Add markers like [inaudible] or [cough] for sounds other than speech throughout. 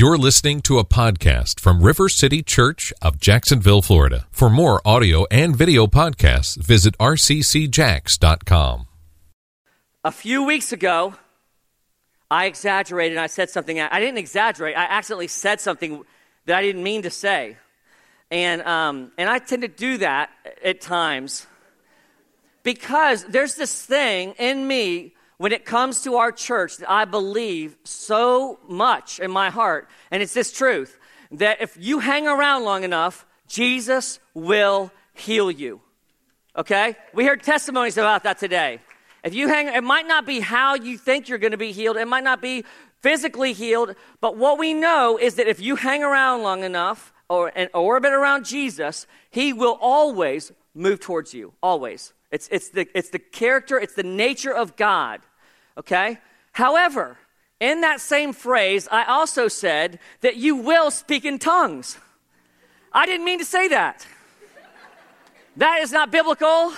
You're listening to a podcast from River City Church of Jacksonville, Florida. For more audio and video podcasts, visit rccjacks.com. A few weeks ago, I exaggerated and I said something. I didn't exaggerate, I accidentally said something that I didn't mean to say. And, um, and I tend to do that at times because there's this thing in me when it comes to our church that I believe so much in my heart, and it's this truth that if you hang around long enough, Jesus will heal you. Okay? We heard testimonies about that today. If you hang, it might not be how you think you're going to be healed, it might not be physically healed, but what we know is that if you hang around long enough or and orbit around Jesus, he will always move towards you. Always. It's, it's, the, it's the character, it's the nature of God Okay? However, in that same phrase, I also said that you will speak in tongues. I didn't mean to say that. That is not biblical.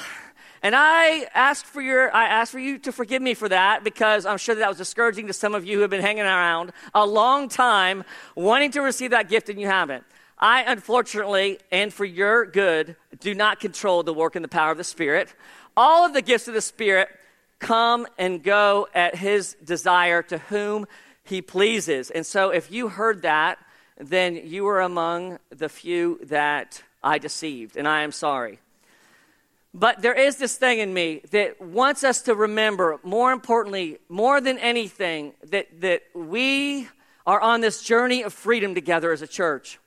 And I ask for your I ask for you to forgive me for that because I'm sure that, that was discouraging to some of you who have been hanging around a long time wanting to receive that gift and you haven't. I unfortunately and for your good do not control the work and the power of the Spirit. All of the gifts of the Spirit come and go at his desire to whom he pleases. And so if you heard that, then you were among the few that I deceived, and I am sorry. But there is this thing in me that wants us to remember, more importantly, more than anything, that, that we are on this journey of freedom together as a church.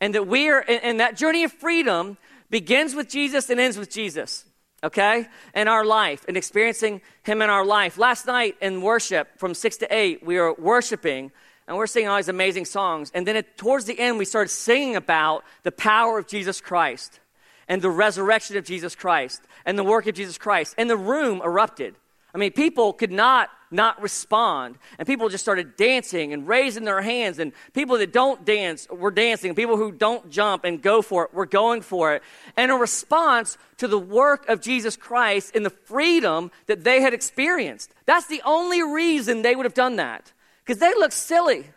And that we are, and that journey of freedom begins with Jesus and ends with Jesus okay, in our life and experiencing Him in our life. Last night in worship from 6 to 8, we were worshiping and we're singing all these amazing songs. And then at, towards the end, we started singing about the power of Jesus Christ and the resurrection of Jesus Christ and the work of Jesus Christ. And the room erupted. I mean, people could not not respond. And people just started dancing and raising their hands. And people that don't dance were dancing. People who don't jump and go for it were going for it. And a response to the work of Jesus Christ in the freedom that they had experienced. That's the only reason they would have done that. Because they look silly.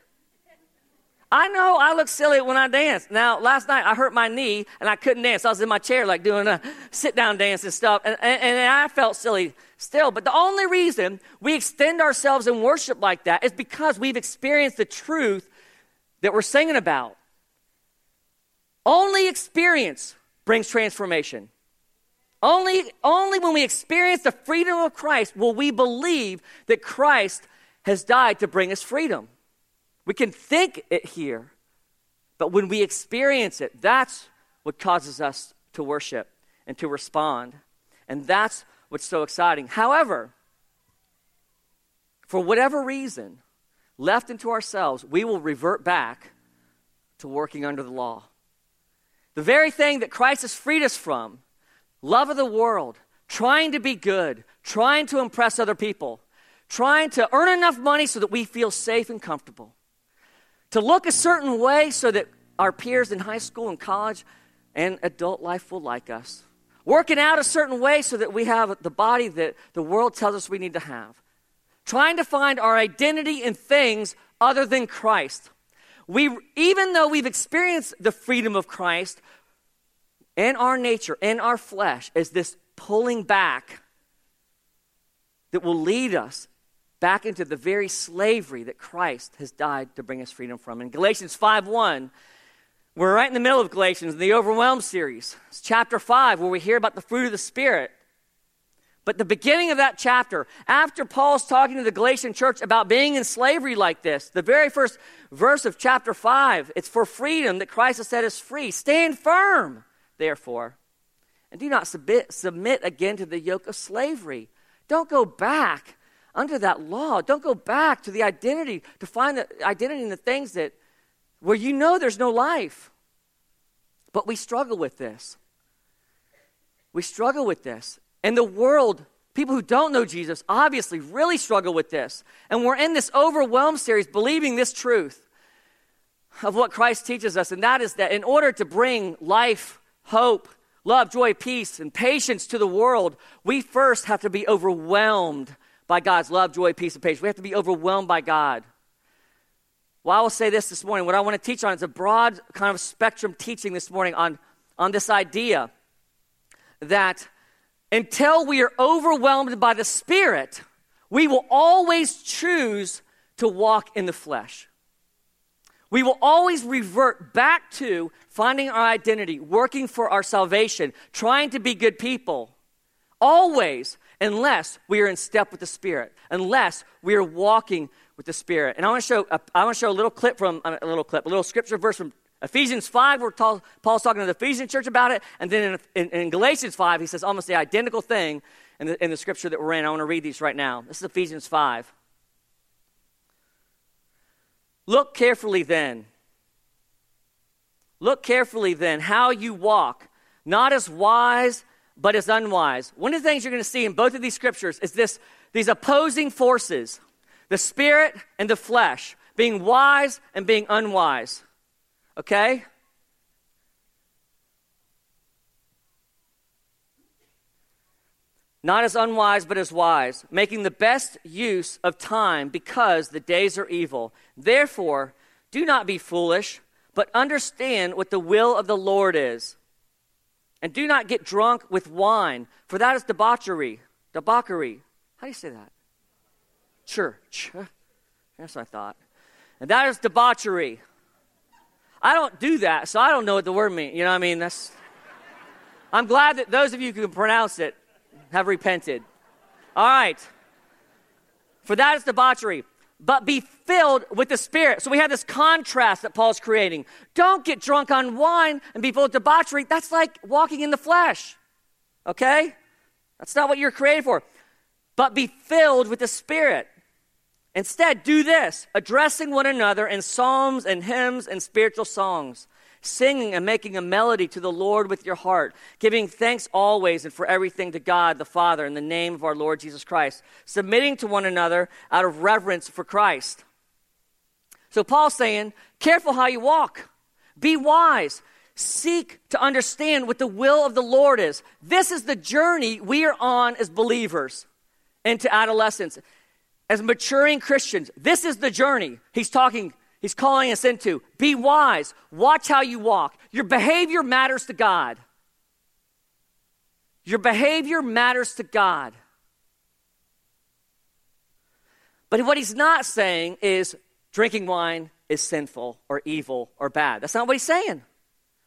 I know I look silly when I dance. Now, last night I hurt my knee and I couldn't dance. I was in my chair, like doing a sit down dance and stuff. And, and, and, I felt silly still. But the only reason we extend ourselves in worship like that is because we've experienced the truth that we're singing about. Only experience brings transformation. Only, only when we experience the freedom of Christ will we believe that Christ has died to bring us freedom. We can think it here, but when we experience it, that's what causes us to worship and to respond. And that's what's so exciting. However, for whatever reason, left into ourselves, we will revert back to working under the law. The very thing that Christ has freed us from love of the world, trying to be good, trying to impress other people, trying to earn enough money so that we feel safe and comfortable to look a certain way so that our peers in high school and college and adult life will like us. Working out a certain way so that we have the body that the world tells us we need to have. Trying to find our identity in things other than Christ. We, even though we've experienced the freedom of Christ, in our nature, in our flesh, is this pulling back that will lead us back into the very slavery that Christ has died to bring us freedom from. In Galatians 5:1, we're right in the middle of Galatians, the Overwhelmed series. It's chapter 5 where we hear about the fruit of the Spirit. But the beginning of that chapter, after Paul's talking to the Galatian church about being in slavery like this, the very first verse of chapter 5, it's for freedom that Christ has set us free. Stand firm, therefore, and do not submit, submit again to the yoke of slavery. Don't go back under that law. Don't go back to the identity to find the identity in the things that where you know there's no life. But we struggle with this. We struggle with this. And the world, people who don't know Jesus, obviously really struggle with this. And we're in this overwhelmed series believing this truth of what Christ teaches us, and that is that in order to bring life, hope, love, joy, peace, and patience to the world, we first have to be overwhelmed by God's love, joy, peace, and patience. We have to be overwhelmed by God. Well, I will say this this morning. What I want to teach on is a broad kind of spectrum teaching this morning on, on this idea that until we are overwhelmed by the Spirit, we will always choose to walk in the flesh. We will always revert back to finding our identity, working for our salvation, trying to be good people. Always, unless we are in step with the Spirit, unless we are walking with the Spirit. And I want to show, a, I want to show a little clip from, uh, a little clip, a little scripture verse from Ephesians 5, where Paul's talking to the Ephesian church about it. And then in, in, in Galatians 5, he says almost the identical thing in the, in the scripture that we're in. I want to read these right now. This is Ephesians 5. Look carefully then. Look carefully then how you walk, not as wise, but as unwise. One of the things you're going to see in both of these scriptures is this these opposing forces the spirit and the flesh, being wise and being unwise. Okay? Not as unwise, but as wise, making the best use of time because the days are evil. Therefore, do not be foolish, but understand what the will of the Lord is. And do not get drunk with wine, for that is debauchery. Debauchery. How do you say that? church. [laughs] That's what I thought. And that is debauchery. I don't do that, so I don't know what the word means. You know what I mean? That's. I'm glad that those of you who can pronounce it have repented. All right. For that is debauchery. But be filled with the Spirit. So we have this contrast that Paul's creating. Don't get drunk on wine and be full of debauchery. That's like walking in the flesh. Okay? That's not what you're created for. But be filled with the Spirit. Instead, do this addressing one another in psalms and hymns and spiritual songs, singing and making a melody to the Lord with your heart, giving thanks always and for everything to God the Father in the name of our Lord Jesus Christ, submitting to one another out of reverence for Christ. So, Paul's saying, careful how you walk, be wise. Seek to understand what the will of the Lord is. This is the journey we are on as believers into adolescence as maturing Christians, this is the journey he's talking, he's calling us into. Be wise, watch how you walk. Your behavior matters to God. Your behavior matters to God. But what he's not saying is drinking wine is sinful or evil or bad. That's not what he's saying.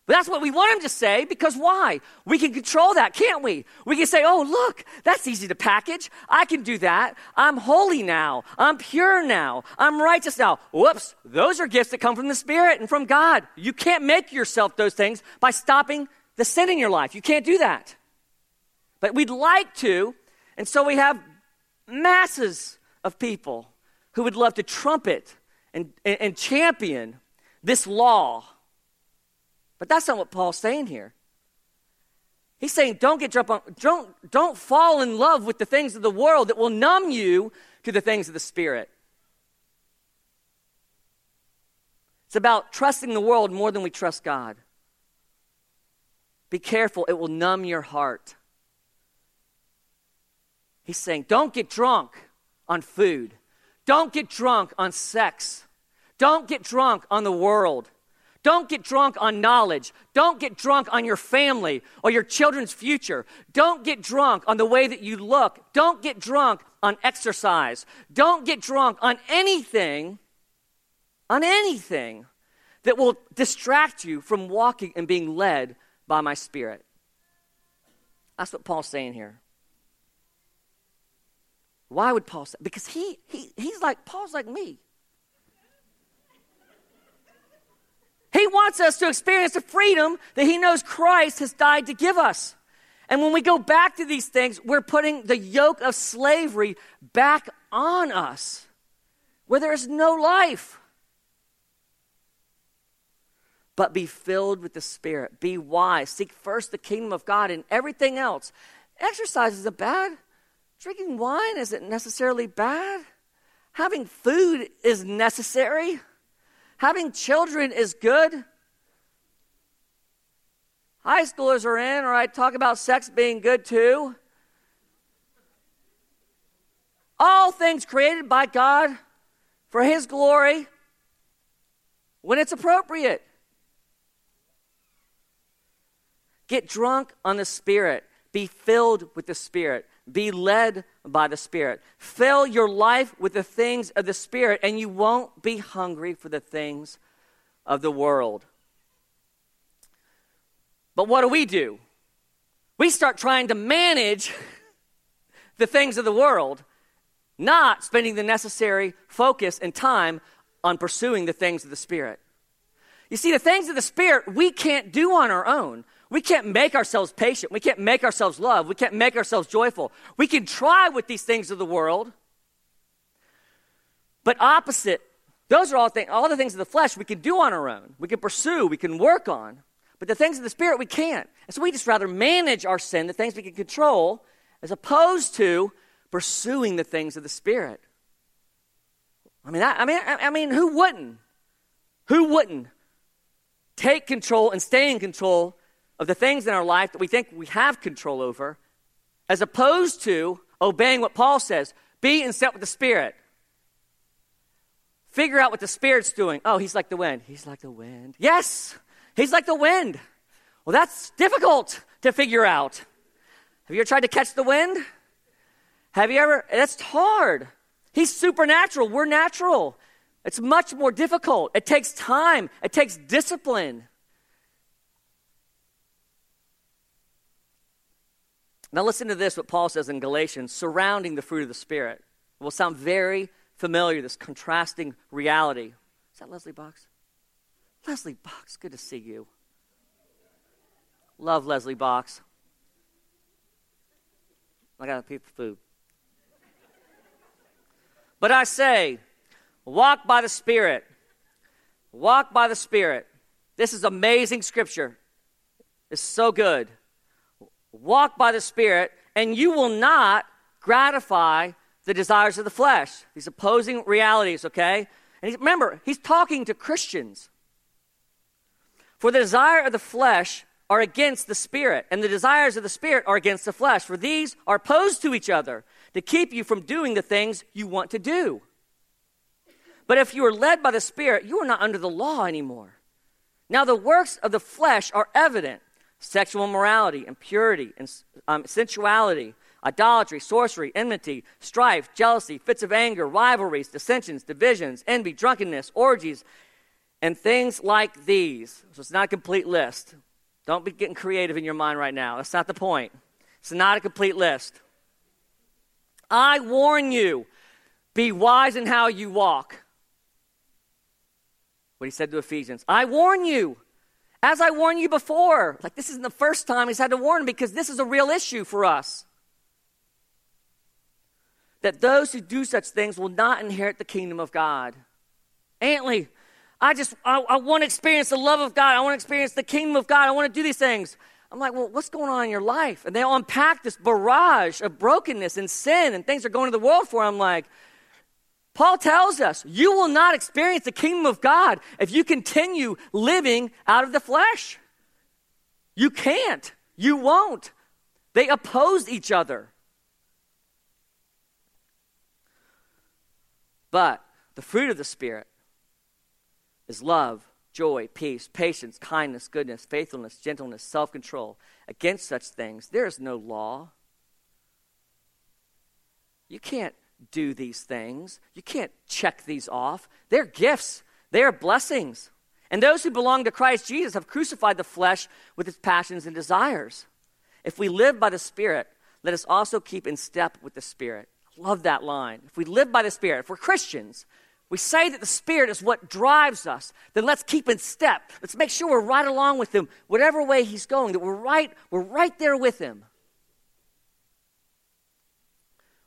But that's what we want him to say because why? We can control that, can't we? We can say, oh, look, that's easy to package. I can do that. I'm holy now. I'm pure now. I'm righteous now. Whoops, those are gifts that come from the Spirit and from God. You can't make yourself those things by stopping the sin in your life. You can't do that. But we'd like to, and so we have masses of people who would love to trumpet and, and, and champion this law but that's not what Paul's saying here. He's saying don't get drunk on, don't, don't fall in love with the things of the world that will numb you to the things of the Spirit. It's about trusting the world more than we trust God. Be careful, it will numb your heart. He's saying, don't get drunk on food. Don't get drunk on sex. Don't get drunk on the world. Don't get drunk on knowledge. Don't get drunk on your family or your children's future. Don't get drunk on the way that you look. Don't get drunk on exercise. Don't get drunk on anything, on anything that will distract you from walking and being led by my spirit. That's what Paul's saying here. Why would Paul say? Because he, he he's like Paul's like me. He wants us to experience the freedom that He knows Christ has died to give us. And when we go back to these things, we're putting the yoke of slavery back on us where there is no life. But be filled with the Spirit. Be wise. Seek first the kingdom of God and everything else. Exercise isn't bad. Drinking wine isn't necessarily bad. Having food is necessary. Having children is good. High schoolers are in, or I talk about sex being good too. All things created by God for His glory. when it's appropriate. Get drunk on the Spirit. Be filled with the Spirit. Be led by the Spirit. Fill your life with the things of the Spirit, and you won't be hungry for the things of the world. But what do we do? We start trying to manage [laughs] the things of the world, not spending the necessary focus and time on pursuing the things of the Spirit. You see, the things of the Spirit we can't do on our own. We can't make ourselves patient. We can't make ourselves love. We can't make ourselves joyful. We can try with these things of the world. But opposite, those are all, all the things of the flesh we can do on our own. We can pursue, we can work on. But the things of the Spirit we can't. And so we just rather manage our sin, the things we can control, as opposed to pursuing the things of the Spirit. I mean, I, I mean, I, I mean, who wouldn't? Who wouldn't take control and stay in control of the things in our life that we think we have control over, as opposed to obeying what Paul says be in step with the Spirit. Figure out what the Spirit's doing. Oh, he's like the wind. He's like the wind. Yes, he's like the wind. Well, that's difficult to figure out. Have you ever tried to catch the wind? Have you ever? That's hard. He's supernatural. We're natural. It's much more difficult. It takes time, it takes discipline. Now, listen to this what Paul says in Galatians surrounding the fruit of the Spirit. It will sound very familiar, this contrasting reality. Is that Leslie Box? Leslie Box, good to see you. Love Leslie Box. I got to pay for food. But I say, walk by the Spirit. Walk by the Spirit. This is amazing scripture. It's so good walk by the Spirit, and you will not gratify the desires of the flesh. These opposing realities, okay? And he's, remember, he's talking to Christians. For the desire of the flesh are against the Spirit, and the desires of the Spirit are against the flesh. For these are opposed to each other to keep you from doing the things you want to do. But if you are led by the Spirit, you are not under the law anymore. Now, the works of the flesh are evident sexual immorality, impurity, and um, sensuality, idolatry, sorcery, enmity, strife, jealousy, fits of anger, rivalries, dissensions, divisions, envy, drunkenness, orgies, and things like these. So it's not a complete list. Don't be getting creative in your mind right now. That's not the point. It's not a complete list. I warn you, be wise in how you walk. What he said to Ephesians. I warn you. As I warned you before, like this isn't the first time he's had to warn because this is a real issue for us. That those who do such things will not inherit the kingdom of God. Antley, I just, I, I want to experience the love of God. I want to experience the kingdom of God. I want to do these things. I'm like, well, what's going on in your life? And they unpack this barrage of brokenness and sin and things are going to the world for. I'm like, Paul tells us you will not experience the kingdom of God if you continue living out of the flesh. You can't. You won't. They oppose each other. But the fruit of the Spirit is love, joy, peace, patience, kindness, goodness, faithfulness, gentleness, self control. Against such things, there is no law. You can't do these things. You can't check these off. They're gifts, they are blessings. And those who belong to Christ Jesus have crucified the flesh with its passions and desires. If we live by the Spirit, let us also keep in step with the Spirit. love that line. If we live by the Spirit, if we're Christians, we say that the Spirit is what drives us, then let's keep in step. Let's make sure we're right along with Him, whatever way He's going, that we're right, we're right there with Him.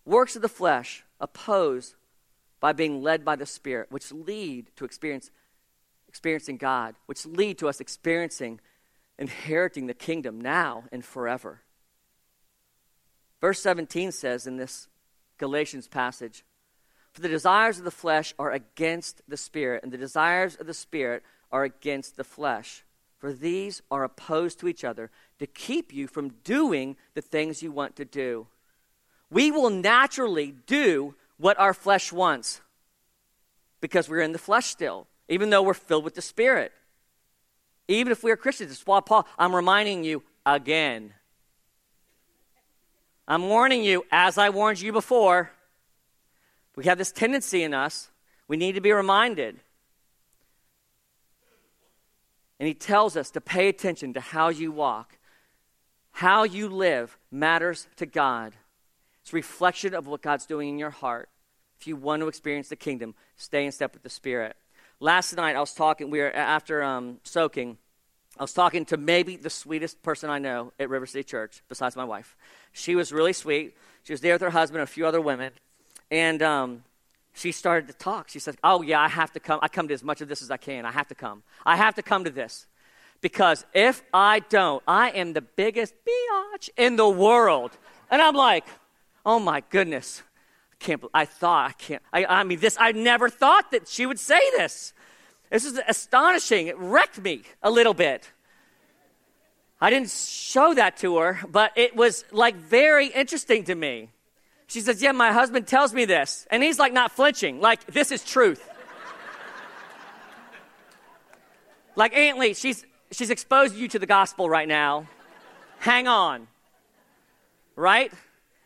Works of the flesh oppose by being led by the Spirit, which lead to experience, experiencing God, which lead to us experiencing, inheriting the kingdom now and forever. Verse 17 says in this Galatians passage, For the desires of the flesh are against the Spirit, and the desires of the Spirit are against the flesh. For these are opposed to each other to keep you from doing the things you want to do we will naturally do what our flesh wants because we're in the flesh still. even though we're filled with the Spirit. Even if we are Christians. It's why Paul, I'm reminding you again. I'm warning you, as I warned you before, we have this tendency in us. We need to be reminded. And he tells us to pay attention to how you walk. How you live matters to God. It's reflection of what God's doing in your heart. If you want to experience the kingdom, stay in step with the Spirit. Last night, I was talking, we were after um, soaking, I was talking to maybe the sweetest person I know at River City Church, besides my wife. She was really sweet. She was there with her husband and a few other women. And um, she started to talk. She said, Oh, yeah, I have to come. I come to as much of this as I can. I have to come. I have to come to this. Because if I don't, I am the biggest biatch in the world. And I'm like, Oh my goodness. I can't, I thought, I can't, I, I mean, this, I never thought that she would say this. This is astonishing. It wrecked me a little bit. I didn't show that to her, but it was like very interesting to me. She says, Yeah, my husband tells me this. And he's like not flinching, like, this is truth. [laughs] like, Antley, she's, she's exposed you to the gospel right now. Hang on. Right?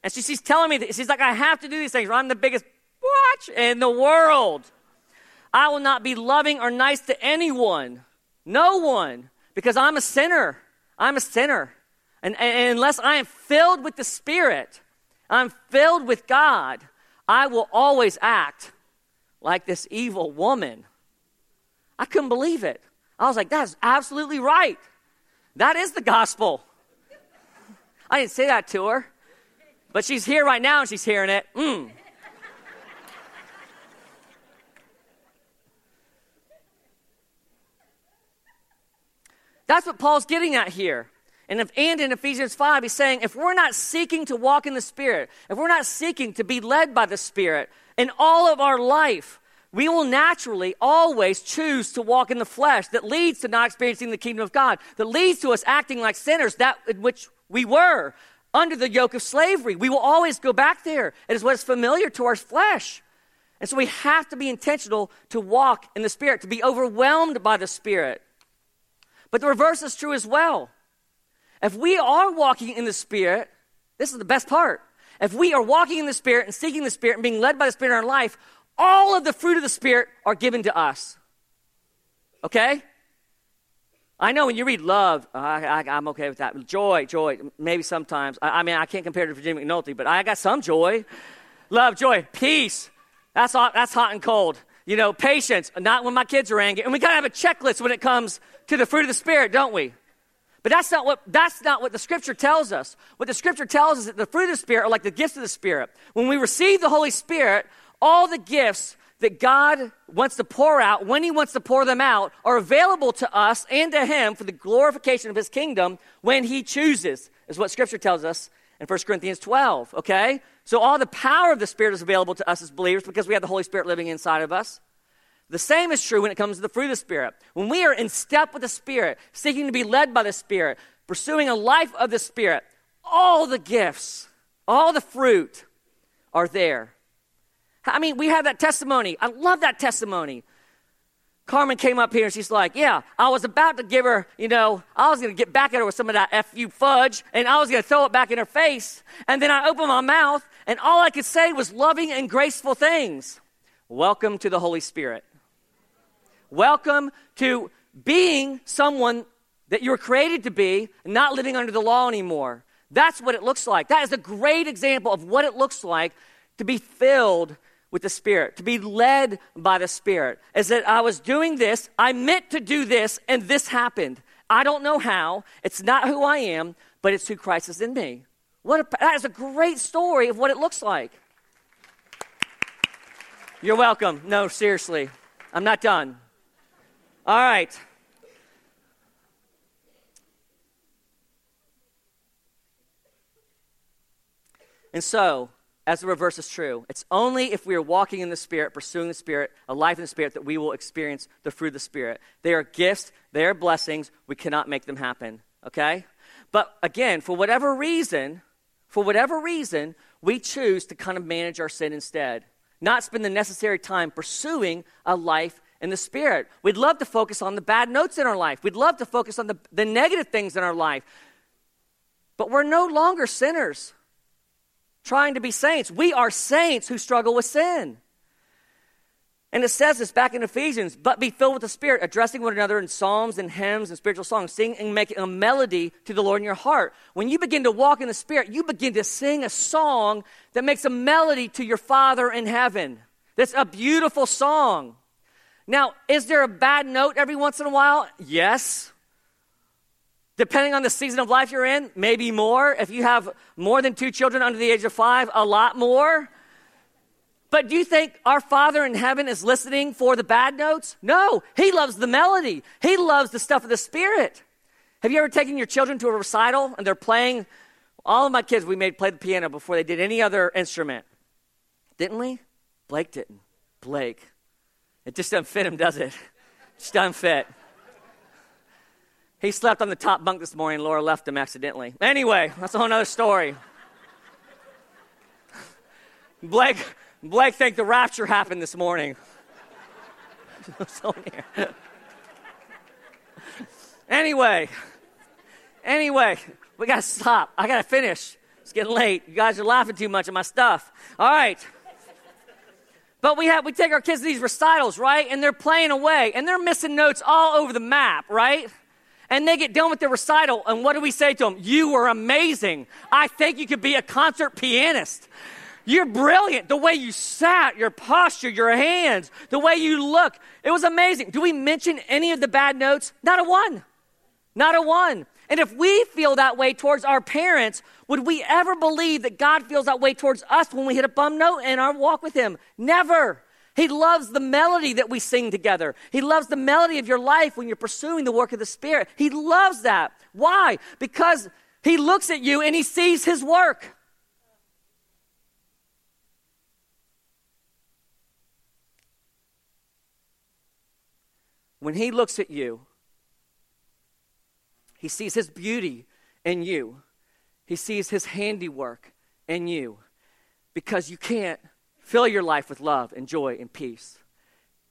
And she, she's telling me that she's like, I have to do these things. I'm the biggest watch in the world. I will not be loving or nice to anyone. No one. Because I'm a sinner. I'm a sinner. And, and unless I am filled with the Spirit, I'm filled with God, I will always act like this evil woman. I couldn't believe it. I was like, that's absolutely right. That is the gospel. I didn't say that to her, but she's here right now and she's hearing it. Mm. That's what Paul's getting at here. And, if, and in Ephesians 5, he's saying if we're not seeking to walk in the Spirit, if we're not seeking to be led by the Spirit in all of our life, we will naturally always choose to walk in the flesh that leads to not experiencing the kingdom of God, that leads to us acting like sinners, that in which we were under the yoke of slavery. We will always go back there. It is what is familiar to our flesh. And so we have to be intentional to walk in the Spirit, to be overwhelmed by the Spirit. But the reverse is true as well. If we are walking in the Spirit, this is the best part. If we are walking in the Spirit and seeking the Spirit and being led by the Spirit in our life, all of the fruit of the Spirit are given to us. Okay? I know when you read love, I, am okay with that. Joy, joy, maybe sometimes. I, I, mean, I can't compare to Virginia McNulty, but I got some joy. Love, joy, peace. That's hot, that's hot and cold. You know, patience, not when my kids are angry. And we kind of have a checklist when it comes to the fruit of the Spirit, don't we? But that's not what that's not what the scripture tells us. What the scripture tells us is that the fruit of the spirit are like the gifts of the spirit. When we receive the Holy Spirit, all the gifts that God wants to pour out, when he wants to pour them out, are available to us and to him for the glorification of his kingdom when he chooses. Is what scripture tells us in 1 Corinthians 12, okay? So all the power of the spirit is available to us as believers because we have the Holy Spirit living inside of us. The same is true when it comes to the fruit of the Spirit. When we are in step with the Spirit, seeking to be led by the Spirit, pursuing a life of the Spirit, all the gifts, all the fruit are there. I mean, we have that testimony. I love that testimony. Carmen came up here and she's like, Yeah, I was about to give her, you know, I was going to get back at her with some of that FU fudge and I was going to throw it back in her face. And then I opened my mouth and all I could say was loving and graceful things. Welcome to the Holy Spirit. Welcome to being someone that you were created to be, not living under the law anymore. That's what it looks like. That is a great example of what it looks like to be filled with the Spirit, to be led by the Spirit. Is that I was doing this, I meant to do this, and this happened. I don't know how. It's not who I am, but it's who Christ is in me. What a, that is a great story of what it looks like. You're welcome. No, seriously. I'm not done. All right. And so, as the reverse is true, it's only if we are walking in the Spirit, pursuing the Spirit, a life in the Spirit, that we will experience the fruit of the Spirit. They are gifts, they are blessings. We cannot make them happen, okay? But again, for whatever reason, for whatever reason, we choose to kind of manage our sin instead, not spend the necessary time pursuing a life in the Spirit. We'd love to focus on the bad notes in our life. We'd love to focus on the, the negative things in our life. But we're no longer sinners trying to be saints. We are saints who struggle with sin. And it says this back in Ephesians, but be filled with the Spirit, addressing one another in psalms and hymns and spiritual songs, singing and making a melody to the Lord in your heart. When you begin to walk in the Spirit, you begin to sing a song that makes a melody to your Father in heaven. That's a beautiful song. Now, is there a bad note every once in a while? Yes. Depending on the season of life you're in, maybe more. If you have more than two children under the age of five, a lot more. But do you think our Father in heaven is listening for the bad notes? No, He loves the melody, He loves the stuff of the Spirit. Have you ever taken your children to a recital and they're playing? All of my kids, we made play the piano before they did any other instrument. Didn't we? Blake didn't. Blake. It just doesn't fit him, does it? Just doesn't fit. He slept on the top bunk this morning. Laura left him accidentally. Anyway, that's a whole other story. Blake, Blake think the rapture happened this morning. [laughs] anyway, anyway, we got to stop. I got to finish. It's getting late. You guys are laughing too much at my stuff. All right. But we have we take our kids to these recitals, right? And they're playing away and they're missing notes all over the map, right? And they get done with the recital, and what do we say to them? You were amazing. I think you could be a concert pianist. You're brilliant. The way you sat, your posture, your hands, the way you look. It was amazing. Do we mention any of the bad notes? Not a one. Not a one. And if we feel that way towards our parents, would we ever believe that God feels that way towards us when we hit a bum note in our walk with Him? Never. He loves the melody that we sing together. He loves the melody of your life when you're pursuing the work of the Spirit. He loves that. Why? Because He looks at you and He sees His work. When he looks at you, he sees his beauty in you. He sees his handiwork in you because you can't fill your life with love and joy and peace.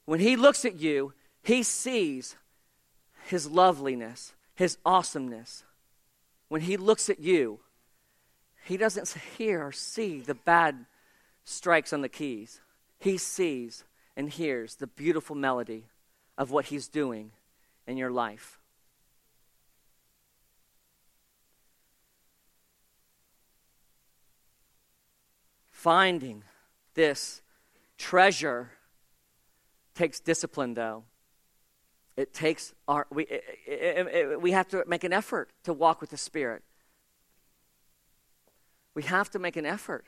When he looks at you, he sees his loveliness, his awesomeness. When he looks at you, he doesn't hear or see the bad strikes on the keys. He sees and hears the beautiful melody of what He's doing in your life. Finding this treasure takes discipline, though. It takes our, we, it, it, it, we have to make an effort to walk with the Spirit. We have to make an effort.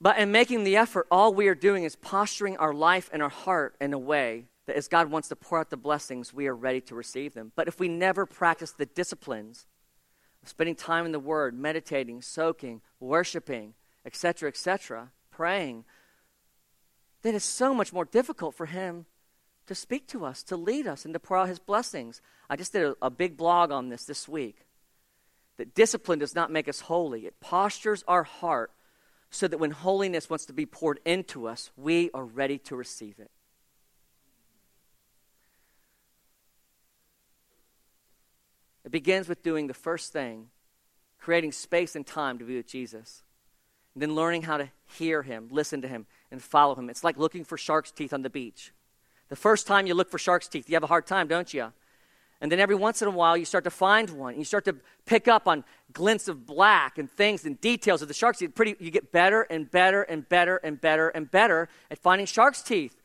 But in making the effort, all we are doing is posturing our life and our heart in a way that as God wants to pour out the blessings, we are ready to receive them. But if we never practice the disciplines of spending time in the Word, meditating, soaking, worshiping, etc., etc., praying, then it's so much more difficult for Him to speak to us, to lead us, and to pour out His blessings. I just did a, a big blog on this this week. That discipline does not make us holy, it postures our heart so that when holiness wants to be poured into us, we are ready to receive it. It begins with doing the first thing, creating space and time to be with Jesus. Then learning how to hear him, listen to him, and follow him. It's like looking for shark's teeth on the beach. The first time you look for shark's teeth, you have a hard time, don't you? And then every once in a while, you start to find one. You start to pick up on glints of black and things and details of the shark's teeth. Pretty, you get better and better and better and better and better at finding shark's teeth.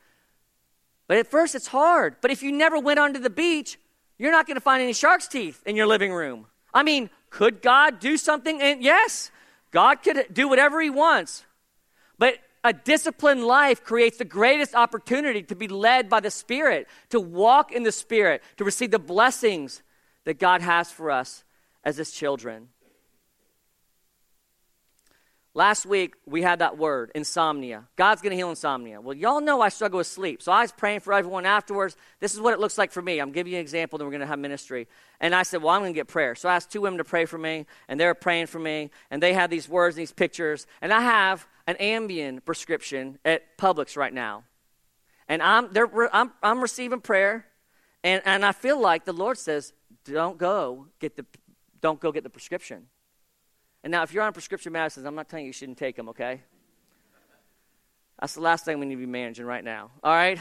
But at first, it's hard. But if you never went onto the beach, you're not going to find any shark's teeth in your living room. I mean, could God do something? And yes, God could do whatever He wants. But a disciplined life creates the greatest opportunity to be led by the Spirit, to walk in the Spirit, to receive the blessings that God has for us as His children. Last week, we had that word, insomnia. God's going to heal insomnia. Well, y'all know I struggle with sleep. So I was praying for everyone afterwards. This is what it looks like for me. I'm giving you an example, then we're going to have ministry. And I said, Well, I'm going to get prayer. So I asked two women to pray for me, and they were praying for me. And they had these words and these pictures. And I have an Ambien prescription at Publix right now. And I'm, I'm, I'm receiving prayer, and, and I feel like the Lord says, don't go get the, don't go get the prescription. And now, if you're on prescription medicines, I'm not telling you you shouldn't take them, okay? That's the last thing we need to be managing right now, all right?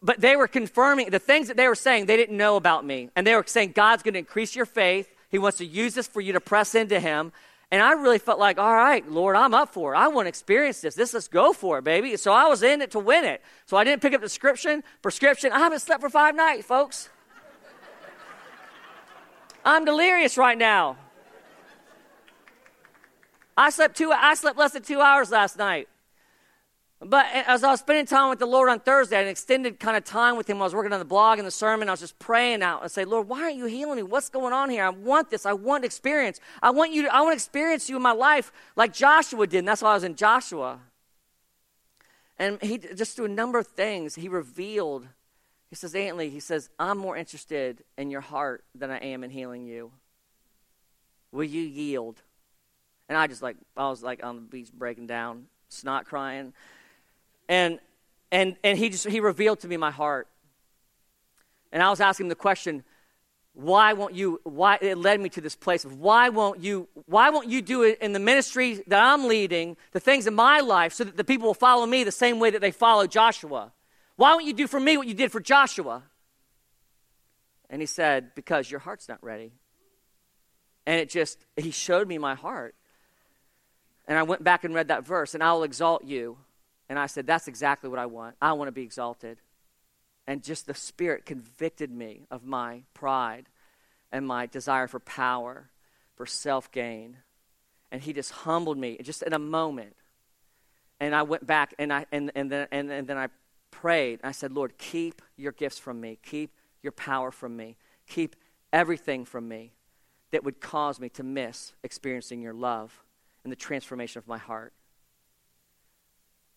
But they were confirming the things that they were saying, they didn't know about me. And they were saying, God's going to increase your faith. He wants to use this for you to press into Him. And I really felt like, all right, Lord, I'm up for it. I want to experience this. This, let's go for it, baby. So I was in it to win it. So I didn't pick up the prescription. Prescription. I haven't slept for five nights, folks. I'm delirious right now. I slept two. I slept less than two hours last night. But as I was spending time with the Lord on Thursday, an extended kind of time with Him, I was working on the blog and the sermon. I was just praying out and say, Lord, why aren't you healing me? What's going on here? I want this. I want experience. I want you. To, I want to experience you in my life like Joshua did. And that's why I was in Joshua. And he just through a number of things, he revealed. He says, Antley, he says, I'm more interested in your heart than I am in healing you. Will you yield? And I just like I was like on the beach breaking down, snot crying. And, and, and he, just, he revealed to me my heart. And I was asking him the question, why won't you, why, it led me to this place of why won't you, why won't you do it in the ministry that I'm leading, the things in my life, so that the people will follow me the same way that they follow Joshua? Why won't you do for me what you did for Joshua? And he said, because your heart's not ready. And it just, he showed me my heart. And I went back and read that verse, and I'll exalt you and I said, That's exactly what I want. I want to be exalted. And just the Spirit convicted me of my pride and my desire for power, for self gain. And He just humbled me just in a moment. And I went back and, I, and, and, then, and, and then I prayed. I said, Lord, keep your gifts from me, keep your power from me, keep everything from me that would cause me to miss experiencing your love and the transformation of my heart.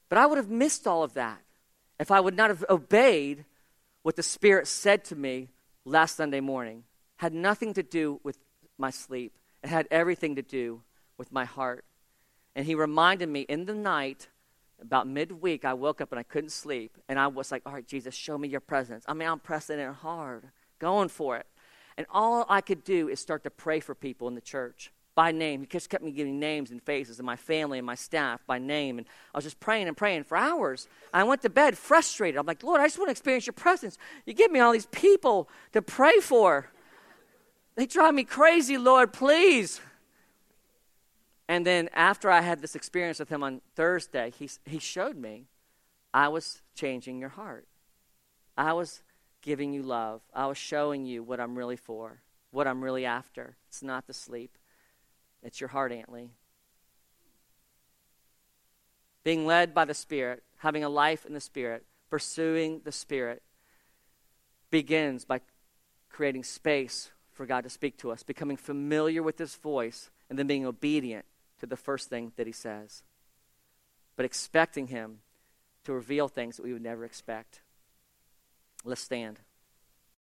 But I would have missed all of that if I would not have obeyed what the Spirit said to me last Sunday morning. Had nothing to do with my sleep, it had everything to do with my heart. And He reminded me in the night, about midweek, I woke up and I couldn't sleep. And I was like, All right, Jesus, show me your presence. I mean, I'm pressing it hard, going for it. And all I could do is start to pray for people in the church by name. He just kept me giving names and faces and my family and my staff by name. And I was just praying and praying for hours. I went to bed frustrated. I'm like, Lord, I just want to experience your presence. You give me all these people to pray for. They drive me crazy, Lord, please. And then after I had this experience with him on Thursday, he, he showed me I was changing your heart. I was giving you love. I was showing you what I'm really for, what I'm really after. It's not the sleep. It's your heart, Antley. Being led by the Spirit, having a life in the Spirit, pursuing the Spirit, begins by creating space for God to speak to us, becoming familiar with His voice, and then being obedient to the first thing that He says. But expecting Him to reveal things that we would never expect. Let's stand.